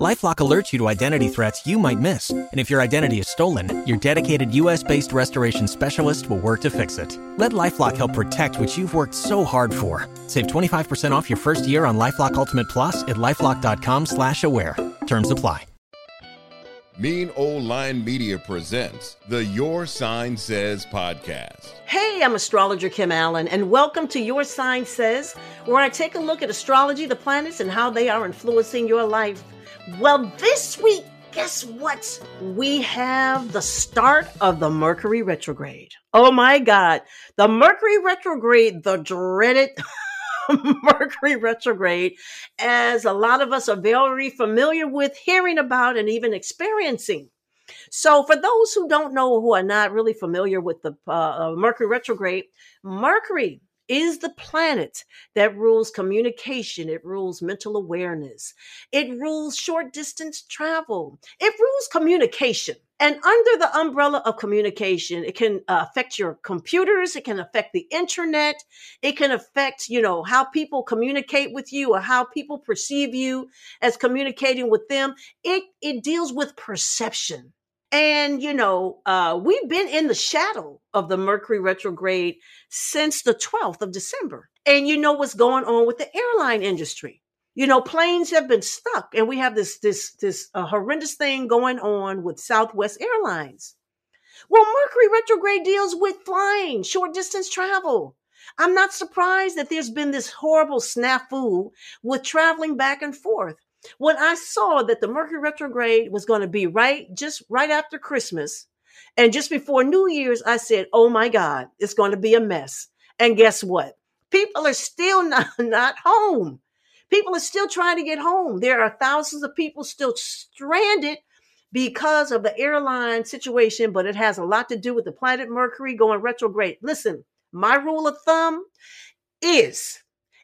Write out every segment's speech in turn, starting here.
LifeLock alerts you to identity threats you might miss, and if your identity is stolen, your dedicated U.S.-based restoration specialist will work to fix it. Let LifeLock help protect what you've worked so hard for. Save 25% off your first year on LifeLock Ultimate Plus at lifeLock.com/slash-aware. Terms apply. Mean Old Lion Media presents the Your Sign Says podcast. Hey, I'm astrologer Kim Allen, and welcome to Your Sign Says, where I take a look at astrology, the planets, and how they are influencing your life. Well, this week, guess what? We have the start of the Mercury retrograde. Oh my God. The Mercury retrograde, the dreaded Mercury retrograde, as a lot of us are very familiar with hearing about and even experiencing. So, for those who don't know, who are not really familiar with the uh, Mercury retrograde, Mercury is the planet that rules communication. It rules mental awareness. It rules short distance travel. It rules communication. And under the umbrella of communication, it can uh, affect your computers. It can affect the internet. It can affect, you know, how people communicate with you or how people perceive you as communicating with them. It, it deals with perception. And, you know, uh, we've been in the shadow of the Mercury retrograde since the 12th of December. And you know what's going on with the airline industry. You know, planes have been stuck, and we have this this this uh, horrendous thing going on with Southwest Airlines. Well, Mercury retrograde deals with flying, short distance travel. I'm not surprised that there's been this horrible snafu with traveling back and forth. When I saw that the Mercury retrograde was going to be right just right after Christmas and just before New Year's, I said, "Oh my God, it's going to be a mess." And guess what? People are still not, not home. People are still trying to get home. There are thousands of people still stranded because of the airline situation, but it has a lot to do with the planet Mercury going retrograde. Listen, my rule of thumb is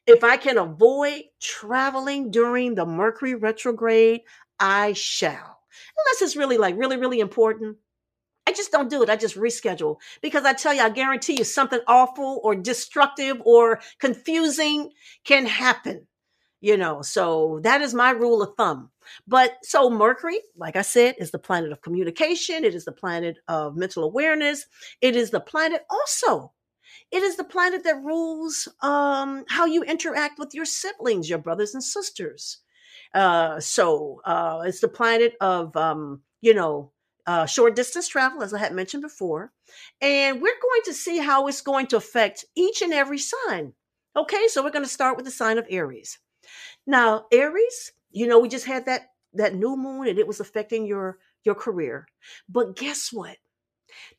if I can avoid traveling during the Mercury retrograde, I shall. Unless it's really like really, really important. I just don't do it. I just reschedule because I tell you, I guarantee you something awful or destructive or confusing can happen. You know, so that is my rule of thumb. But so Mercury, like I said, is the planet of communication. It is the planet of mental awareness. It is the planet also it is the planet that rules um, how you interact with your siblings, your brothers and sisters. Uh, so uh, it's the planet of, um, you know, uh, short distance travel, as I had mentioned before. And we're going to see how it's going to affect each and every sign. Okay, so we're going to start with the sign of Aries. Now, Aries, you know, we just had that that new moon and it was affecting your your career. But guess what?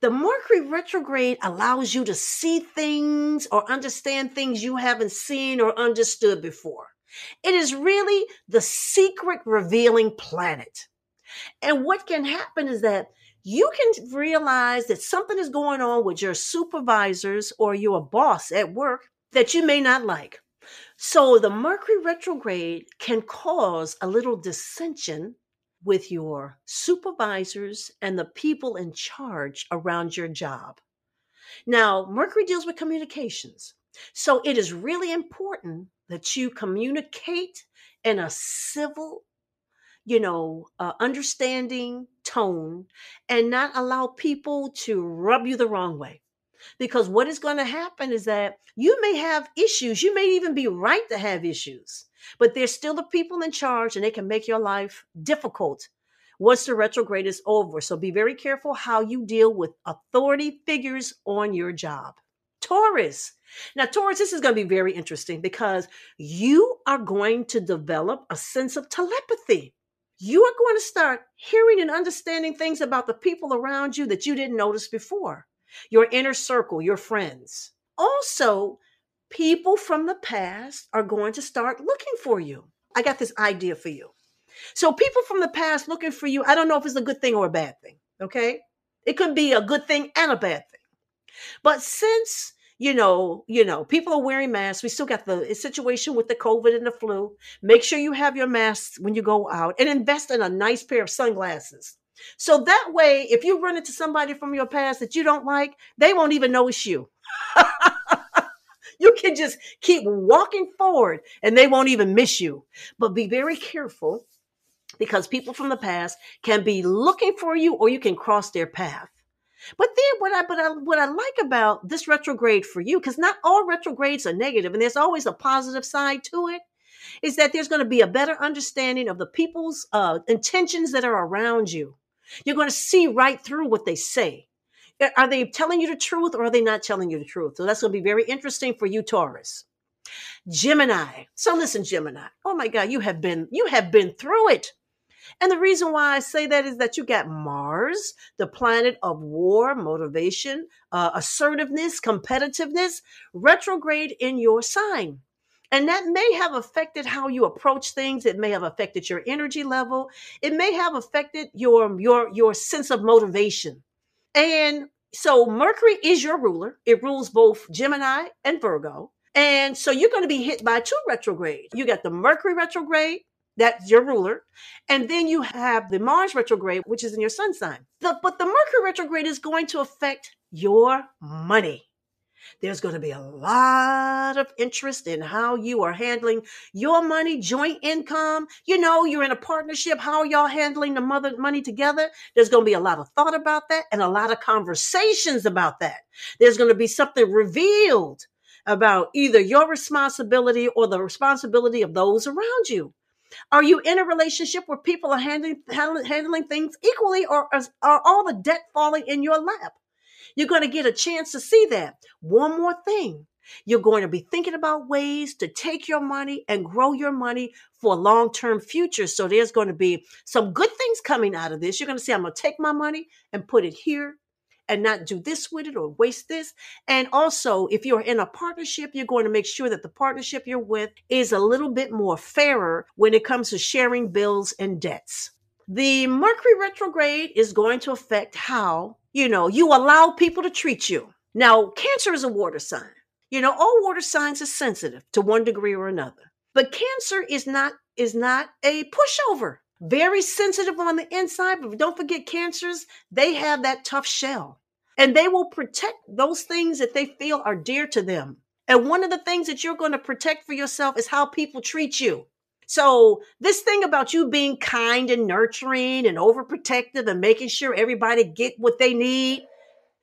The Mercury retrograde allows you to see things or understand things you haven't seen or understood before. It is really the secret revealing planet. And what can happen is that you can realize that something is going on with your supervisors or your boss at work that you may not like. So the Mercury retrograde can cause a little dissension with your supervisors and the people in charge around your job. Now, Mercury deals with communications. So it is really important that you communicate in a civil, you know, uh, understanding tone and not allow people to rub you the wrong way. Because what is going to happen is that you may have issues. You may even be right to have issues, but there's still the people in charge and they can make your life difficult once the retrograde is over. So be very careful how you deal with authority figures on your job. Taurus. Now, Taurus, this is going to be very interesting because you are going to develop a sense of telepathy. You are going to start hearing and understanding things about the people around you that you didn't notice before your inner circle, your friends. Also, people from the past are going to start looking for you. I got this idea for you. So, people from the past looking for you, I don't know if it's a good thing or a bad thing. Okay. It could be a good thing and a bad thing. But since you know, you know, people are wearing masks. We still got the situation with the COVID and the flu. Make sure you have your masks when you go out and invest in a nice pair of sunglasses. So that way, if you run into somebody from your past that you don't like, they won't even know it's you. you can just keep walking forward and they won't even miss you. But be very careful because people from the past can be looking for you or you can cross their path. But then what I but I, what I like about this retrograde for you, because not all retrogrades are negative, and there's always a positive side to it, is that there's going to be a better understanding of the people's uh, intentions that are around you. You're going to see right through what they say. Are they telling you the truth or are they not telling you the truth? So that's going to be very interesting for you, Taurus. Gemini. So listen, Gemini. Oh my God, you have been you have been through it. And the reason why I say that is that you got Mars, the planet of war, motivation, uh, assertiveness, competitiveness, retrograde in your sign. And that may have affected how you approach things. It may have affected your energy level. It may have affected your your your sense of motivation. And so Mercury is your ruler. It rules both Gemini and Virgo. And so you're going to be hit by two retrogrades. You got the Mercury retrograde that's your ruler. And then you have the Mars retrograde, which is in your sun sign. The, but the Mercury retrograde is going to affect your money. There's going to be a lot of interest in how you are handling your money, joint income. You know, you're in a partnership. How are y'all handling the mother money together? There's going to be a lot of thought about that and a lot of conversations about that. There's going to be something revealed about either your responsibility or the responsibility of those around you. Are you in a relationship where people are handling, handling, handling things equally, or are all the debt falling in your lap? You're going to get a chance to see that. One more thing. You're going to be thinking about ways to take your money and grow your money for long term future. So there's going to be some good things coming out of this. You're going to say, I'm going to take my money and put it here and not do this with it or waste this. And also, if you're in a partnership, you're going to make sure that the partnership you're with is a little bit more fairer when it comes to sharing bills and debts. The Mercury retrograde is going to affect how, you know, you allow people to treat you. Now, Cancer is a water sign. You know, all water signs are sensitive to one degree or another. But Cancer is not is not a pushover very sensitive on the inside, but don't forget cancers, they have that tough shell and they will protect those things that they feel are dear to them. And one of the things that you're going to protect for yourself is how people treat you. So this thing about you being kind and nurturing and overprotective and making sure everybody get what they need,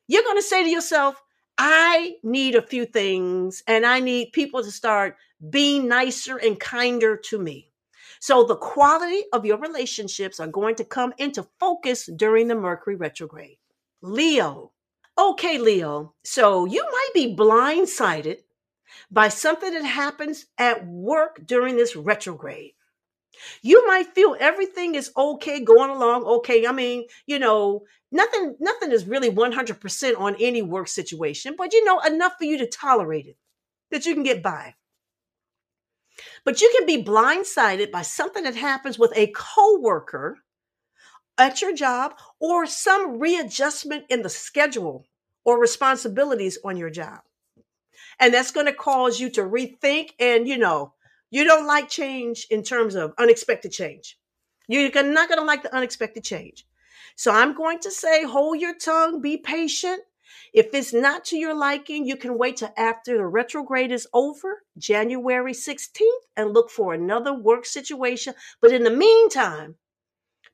you're going to say to yourself, I need a few things and I need people to start being nicer and kinder to me. So the quality of your relationships are going to come into focus during the Mercury retrograde. Leo. Okay, Leo. So you might be blindsided by something that happens at work during this retrograde. You might feel everything is okay going along okay. I mean, you know, nothing nothing is really 100% on any work situation, but you know enough for you to tolerate it that you can get by. But you can be blindsided by something that happens with a coworker at your job or some readjustment in the schedule or responsibilities on your job. And that's going to cause you to rethink and you know, you don't like change in terms of unexpected change. You're not going to like the unexpected change. So I'm going to say hold your tongue, be patient, if it's not to your liking, you can wait till after the retrograde is over, January 16th, and look for another work situation. But in the meantime,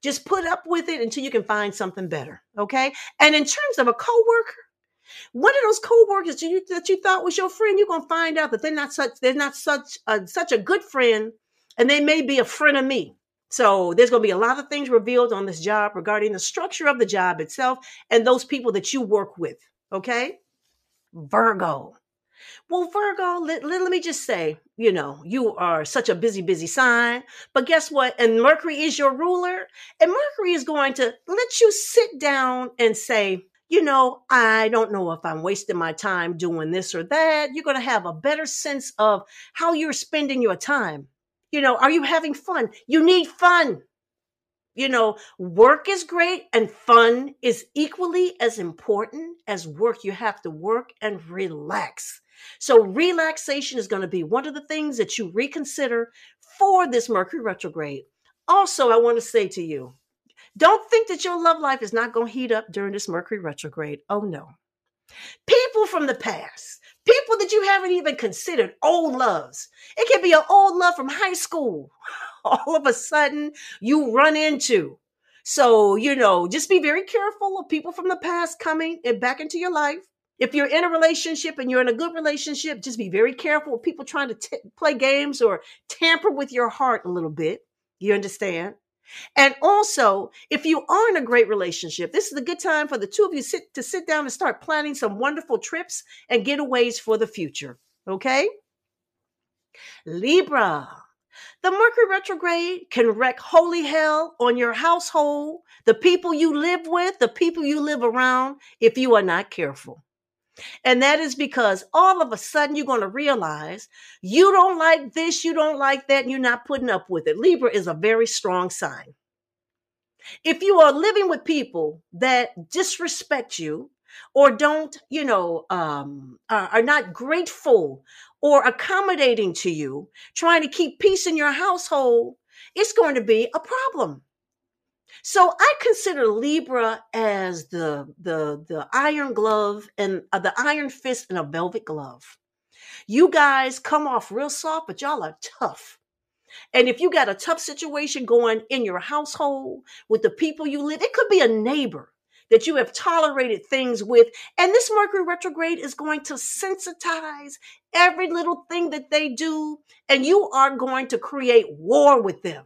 just put up with it until you can find something better. Okay. And in terms of a coworker, one of those coworkers that you, that you thought was your friend, you're gonna find out that they're not such they're not such a, such a good friend, and they may be a friend of me. So there's to be a lot of things revealed on this job regarding the structure of the job itself and those people that you work with. Okay. Virgo. Well, Virgo, let, let, let, me just say, you know, you are such a busy, busy sign. But guess what? And Mercury is your ruler. And Mercury is going to let you sit down and say, you know, I don't know if I'm wasting my time doing this or that. You're going to have a better sense of how you're spending your time. You know, are you having fun? You need fun. You know, work is great and fun is equally as important as work. You have to work and relax. So, relaxation is going to be one of the things that you reconsider for this Mercury retrograde. Also, I want to say to you, don't think that your love life is not going to heat up during this Mercury retrograde. Oh, no. People from the past, people that you haven't even considered, old loves. It can be an old love from high school. All of a sudden, you run into. So, you know, just be very careful of people from the past coming and back into your life. If you're in a relationship and you're in a good relationship, just be very careful of people trying to t- play games or tamper with your heart a little bit. You understand? And also, if you are in a great relationship, this is a good time for the two of you sit, to sit down and start planning some wonderful trips and getaways for the future. Okay? Libra. The Mercury retrograde can wreak holy hell on your household, the people you live with, the people you live around, if you are not careful. And that is because all of a sudden you're going to realize you don't like this, you don't like that, and you're not putting up with it. Libra is a very strong sign. If you are living with people that disrespect you or don't, you know, um, are, are not grateful or accommodating to you, trying to keep peace in your household, it's going to be a problem. So I consider Libra as the the the iron glove and uh, the iron fist and a velvet glove. You guys come off real soft, but y'all are tough. And if you got a tough situation going in your household with the people you live, it could be a neighbor that you have tolerated things with. And this Mercury retrograde is going to sensitize every little thing that they do, and you are going to create war with them.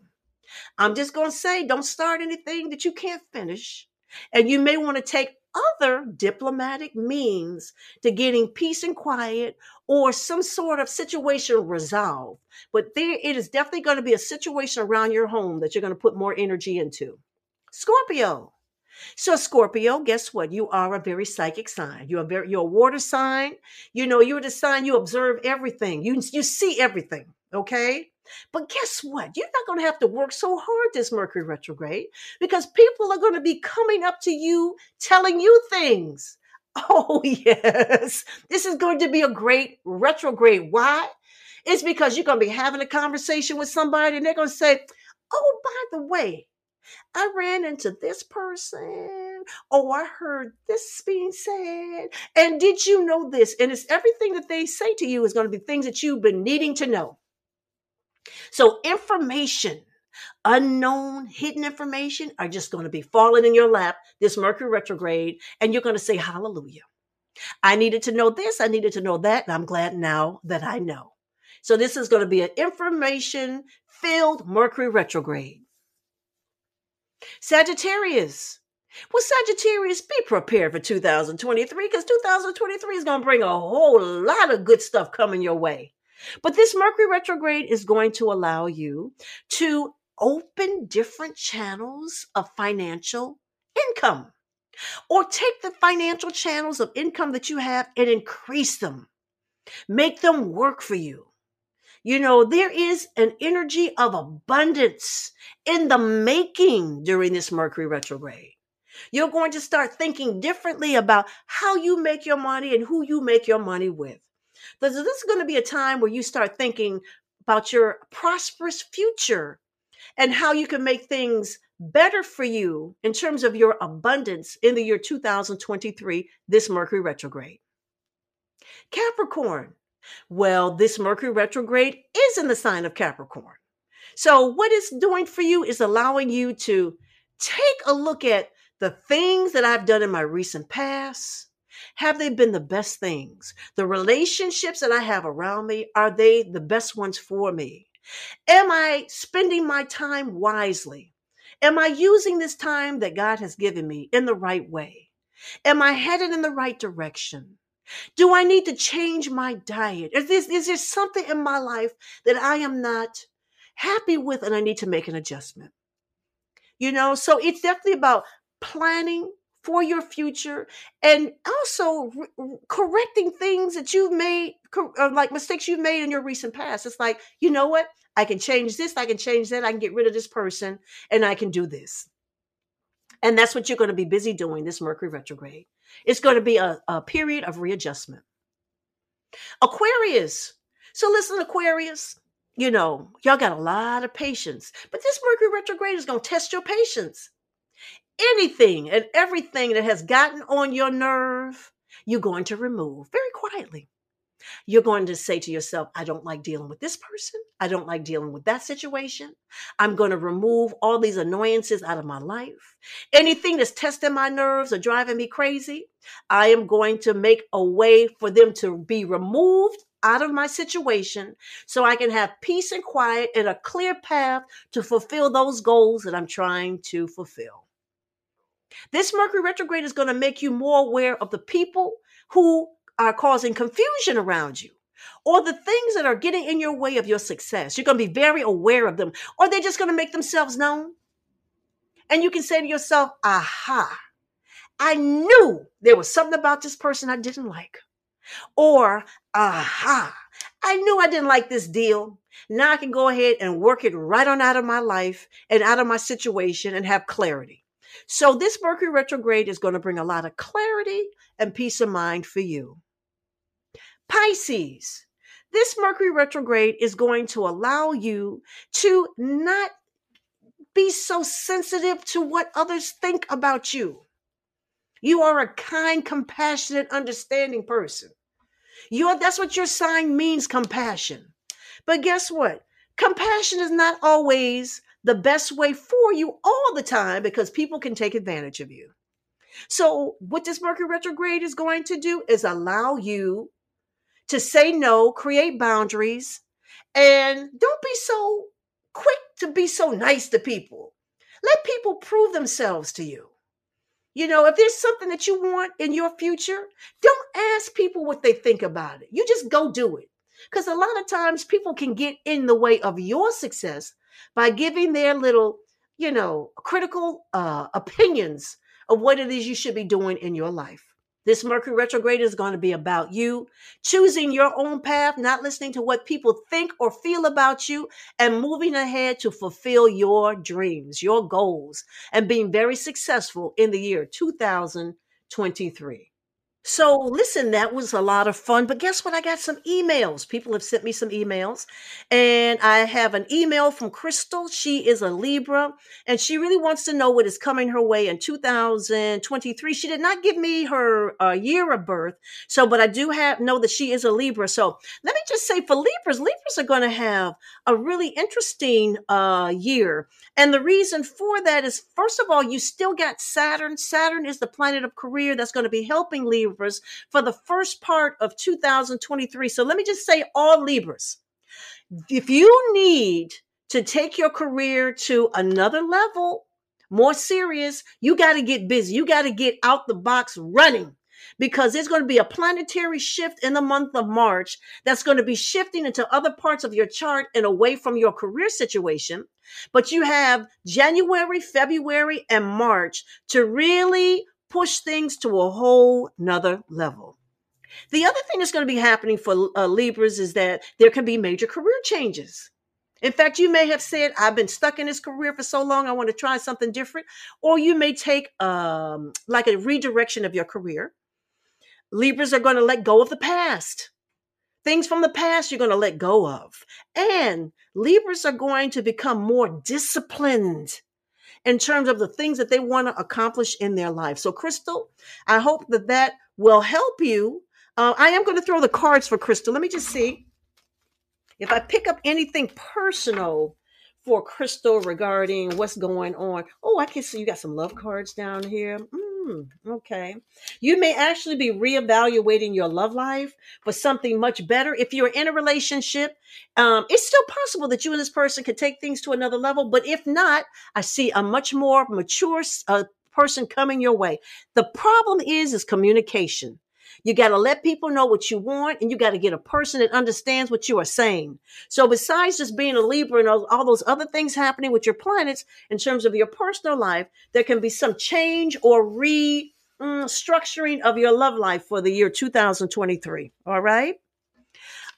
I'm just going to say, don't start anything that you can't finish. And you may want to take other diplomatic means to getting peace and quiet or some sort of situation resolved. But there, it is definitely going to be a situation around your home that you're going to put more energy into. Scorpio. So Scorpio, guess what? You are a very psychic sign. You're a very you're a water sign. You know, you're the sign you observe everything. You you see everything. Okay. But guess what? You're not going to have to work so hard this Mercury retrograde because people are going to be coming up to you telling you things. Oh, yes. This is going to be a great retrograde. Why? It's because you're going to be having a conversation with somebody and they're going to say, Oh, by the way, I ran into this person. Oh, I heard this being said. And did you know this? And it's everything that they say to you is going to be things that you've been needing to know. So, information, unknown, hidden information are just going to be falling in your lap this Mercury retrograde, and you're going to say, Hallelujah. I needed to know this, I needed to know that, and I'm glad now that I know. So, this is going to be an information filled Mercury retrograde. Sagittarius. Well, Sagittarius, be prepared for 2023 because 2023 is going to bring a whole lot of good stuff coming your way. But this Mercury retrograde is going to allow you to open different channels of financial income or take the financial channels of income that you have and increase them, make them work for you. You know, there is an energy of abundance in the making during this Mercury retrograde. You're going to start thinking differently about how you make your money and who you make your money with. This is going to be a time where you start thinking about your prosperous future and how you can make things better for you in terms of your abundance in the year 2023, this Mercury retrograde. Capricorn. Well, this Mercury retrograde is in the sign of Capricorn. So, what it's doing for you is allowing you to take a look at the things that I've done in my recent past, have they been the best things? The relationships that I have around me, are they the best ones for me? Am I spending my time wisely? Am I using this time that God has given me in the right way? Am I headed in the right direction? Do I need to change my diet? Is, is there something in my life that I am not happy with and I need to make an adjustment? You know, so it's definitely about planning for your future and also re- correcting things that you've made uh, like mistakes you've made in your recent past. It's like you know what? I can change this i can change that i can get rid of this person and i can do this. And that's what you're going to be busy doing this mercury retrograde. It's going to be a, a period of readjustment. Aquarius. So listen aquarius you know y'all got a lot of patience but this mercury retrograde is going to test your patience anything and everything that has gotten on your nerve, you're going to remove very quietly. You're going to say to yourself, I don't like dealing with this person. I don't like dealing with that situation. I'm going to remove all these annoyances out of my life. Anything that's testing my nerves or driving me crazy, I am going to make a way for them to be removed out of my situation so I can have peace and quiet and a clear path to fulfill those goals that I'm trying to fulfill. This Mercury retrograde is going to make you more aware of the people who are causing confusion around you or the things that are getting in your way of your success. You're going to be very aware of them, or they're just going to make themselves known. And you can say to yourself, aha, I knew there was something about this person I didn't like. Or, aha, I knew I didn't like this deal. Now I can go ahead and work it right on out of my life and out of my situation and have clarity. So, this Mercury retrograde is going to bring a lot of clarity and peace of mind for you. Pisces, this Mercury retrograde is going to allow you to not be so sensitive to what others think about you. You are a kind, compassionate, understanding person. You are, that's what your sign means compassion. But guess what? Compassion is not always the best way for you all the time because people can take advantage of you. So, what this Mercury retrograde is going to do is allow you to say no, create boundaries, and don't be so quick to be so nice to people. Let people prove themselves to you. You know, if there's something that you want in your future, don't ask people what they think about it. You just go do it. Because a lot of times people can get in the way of your success by giving their little, you know, critical uh, opinions of what it is you should be doing in your life. This Mercury retrograde is going to be about you choosing your own path, not listening to what people think or feel about you, and moving ahead to fulfill your dreams, your goals, and being very successful in the year 2023. So, listen, that was a lot of fun. But guess what? I got some emails. People have sent me some emails. And I have an email from Crystal. She is a Libra and she really wants to know what is coming her way in 2023. She did not give me her uh, year of birth. So, but I do have know that she is a Libra. So, let me just say for Libras, Libras are going to have a really interesting uh, year. And the reason for that is, first of all, you still got Saturn. Saturn is the planet of career that's going to be helping Libra Libras for the first part of 2023. So let me just say, all Libras, if you need to take your career to another level, more serious, you got to get busy. You got to get out the box running because there's going to be a planetary shift in the month of March that's going to be shifting into other parts of your chart and away from your career situation. But you have January, February, and March to really push things to a whole nother level. The other thing that's going to be happening for uh, Libras is that there can be major career changes. In fact, you may have said, I've been stuck in this career for so long, I want to try something different. Or you may take um, like a redirection of your career. Libras are going to let go of the past. Things from the past you're going to let go of. And Libras are going to become more disciplined in terms of the things that they want to accomplish in their life. So, Crystal, I hope that that will help you. Uh, I am going to throw the cards for Crystal. Let me just see if I pick up anything personal for Crystal regarding what's going on. Oh, I can see you got some love cards down here. Mm, okay. You may actually be reevaluating your love life for something much better. If you're in a relationship, um, it's still possible that you and this person could take things to another level. But if not, I see a much more mature uh, person coming your way. The problem is, is communication. You got to let people know what you want and you got to get a person that understands what you are saying. So besides just being a Libra and all, all, those other things happening with your planets in terms of your personal life, there can be some change or re mm, of your love life for the year 2023. All right.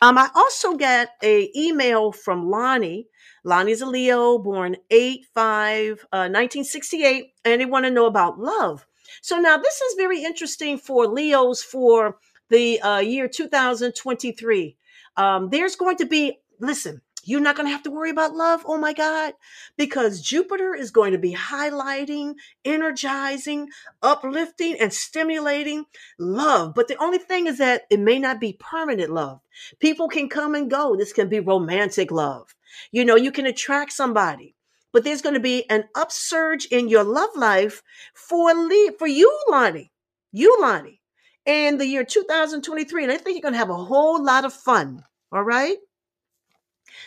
Um, I also got a email from Lonnie. Lonnie's a Leo, born 8 5, uh, 1968, and they want to know about love. So now this is very interesting for Leos for the uh, year 2023. Um, there's going to be, listen, you're not going to have to worry about love. Oh my God. Because Jupiter is going to be highlighting, energizing, uplifting, and stimulating love. But the only thing is that it may not be permanent love. People can come and go. This can be romantic love. You know, you can attract somebody but there's going to be an upsurge in your love life for Lee, for you, Lonnie, you, Lonnie, in the year 2023. And I think you're going to have a whole lot of fun. All right.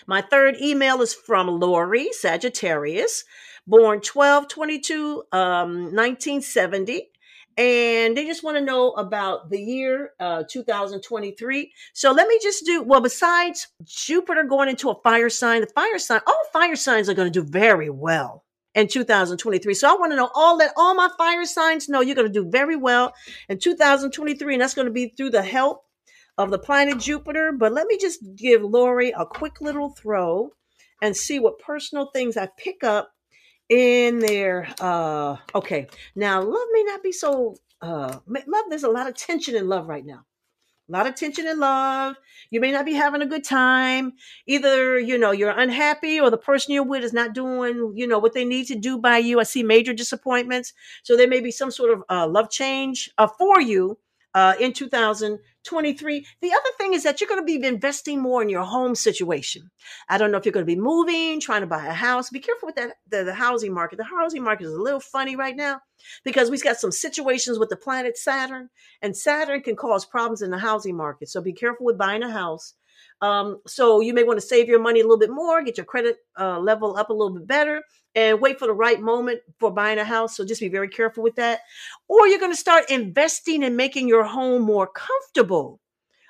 My third email is from Lori, Sagittarius, born 12 22, um, 1970 and they just want to know about the year uh, 2023. So let me just do well. Besides Jupiter going into a fire sign, the fire sign, all fire signs are going to do very well in 2023. So I want to know all that all my fire signs know you're going to do very well in 2023, and that's going to be through the help of the planet Jupiter. But let me just give Lori a quick little throw and see what personal things I pick up in there. Uh, okay, now love may not be so. Uh, love. There's a lot of tension in love right now. A lot of tension in love. You may not be having a good time. Either you know you're unhappy, or the person you're with is not doing you know what they need to do by you. I see major disappointments. So there may be some sort of uh, love change uh, for you uh, in 2023. The other thing is that you're going to be investing more in your home situation. I don't know if you're going to be moving, trying to buy a house. Be careful with that the, the housing market. The housing market is a little funny right now because we've got some situations with the planet Saturn, and Saturn can cause problems in the housing market. So be careful with buying a house. Um, so you may want to save your money a little bit more, get your credit uh, level up a little bit better, and wait for the right moment for buying a house. So just be very careful with that. Or you're going to start investing in making your home more comfortable,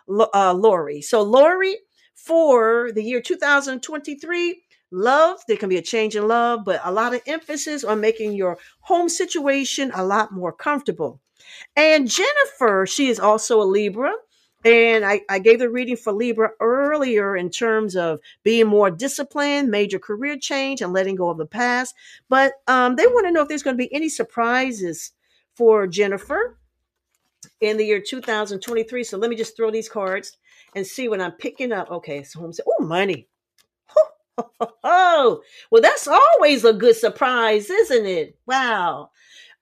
uh, Lori. So Lori, for the year 2023, love there can be a change in love but a lot of emphasis on making your home situation a lot more comfortable and jennifer she is also a libra and I, I gave the reading for Libra earlier in terms of being more disciplined, major career change, and letting go of the past. But um, they want to know if there's going to be any surprises for Jennifer in the year 2023. So let me just throw these cards and see what I'm picking up. Okay, so home oh money. Oh, well, that's always a good surprise, isn't it? Wow.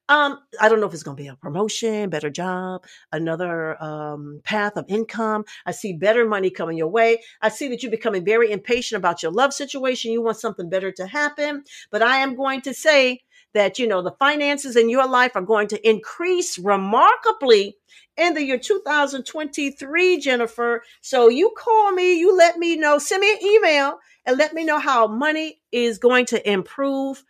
Um, I don't know if it's going to be a promotion, better job, another um, path of income. I see better money coming your way. I see that you're becoming very impatient about your love situation. You want something better to happen. But I am going to say that, you know, the finances in your life are going to increase remarkably in the year 2023, Jennifer. So you call me, you let me know, send me an email and let me know how money is going to improve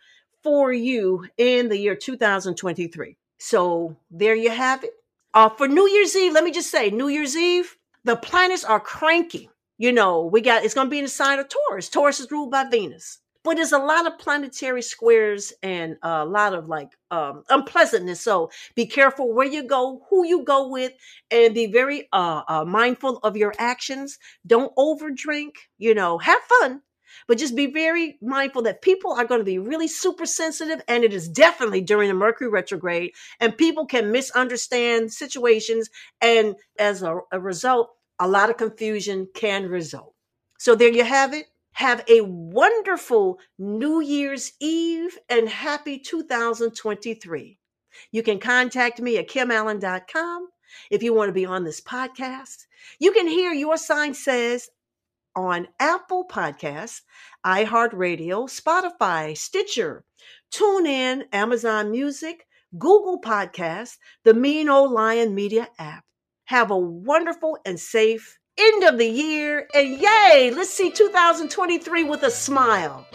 for you in the year 2023. So there you have it. Uh, for New Year's Eve, let me just say, New Year's Eve, the planets are cranky. You know, we got it's going to be in the sign of Taurus. Taurus is ruled by Venus, but there's a lot of planetary squares and a lot of like um, unpleasantness. So be careful where you go, who you go with, and be very uh, uh, mindful of your actions. Don't overdrink. You know, have fun, but just be very mindful that people are going to be really super sensitive. And it is definitely during the Mercury retrograde. And people can misunderstand situations. And as a, a result, a lot of confusion can result. So there you have it. Have a wonderful New Year's Eve and happy 2023. You can contact me at kimallen.com if you want to be on this podcast. You can hear Your Sign Says on Apple Podcasts, iHeartRadio, Spotify, Stitcher, TuneIn, Amazon Music, Google Podcasts, the Mean Old Lion Media app. Have a wonderful and safe end of the year. And yay, let's see 2023 with a smile.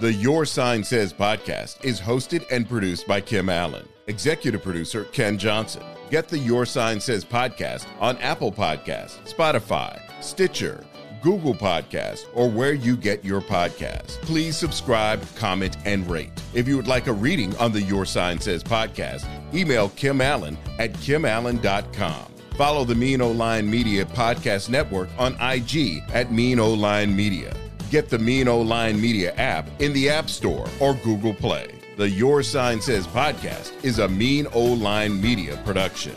The Your Sign Says podcast is hosted and produced by Kim Allen, executive producer Ken Johnson. Get the Your Sign Says podcast on Apple Podcasts, Spotify, Stitcher, Google Podcast, or where you get your podcasts. Please subscribe, comment, and rate. If you would like a reading on the Your Sign Says podcast, email Kim Allen at kimallen.com. Follow the Mean Old Lion Media Podcast Network on IG at Mean Old Lion Media. Get the Mean Old Lion Media app in the App Store or Google Play. The Your Sign Says podcast is a Mean Old Lion Media production.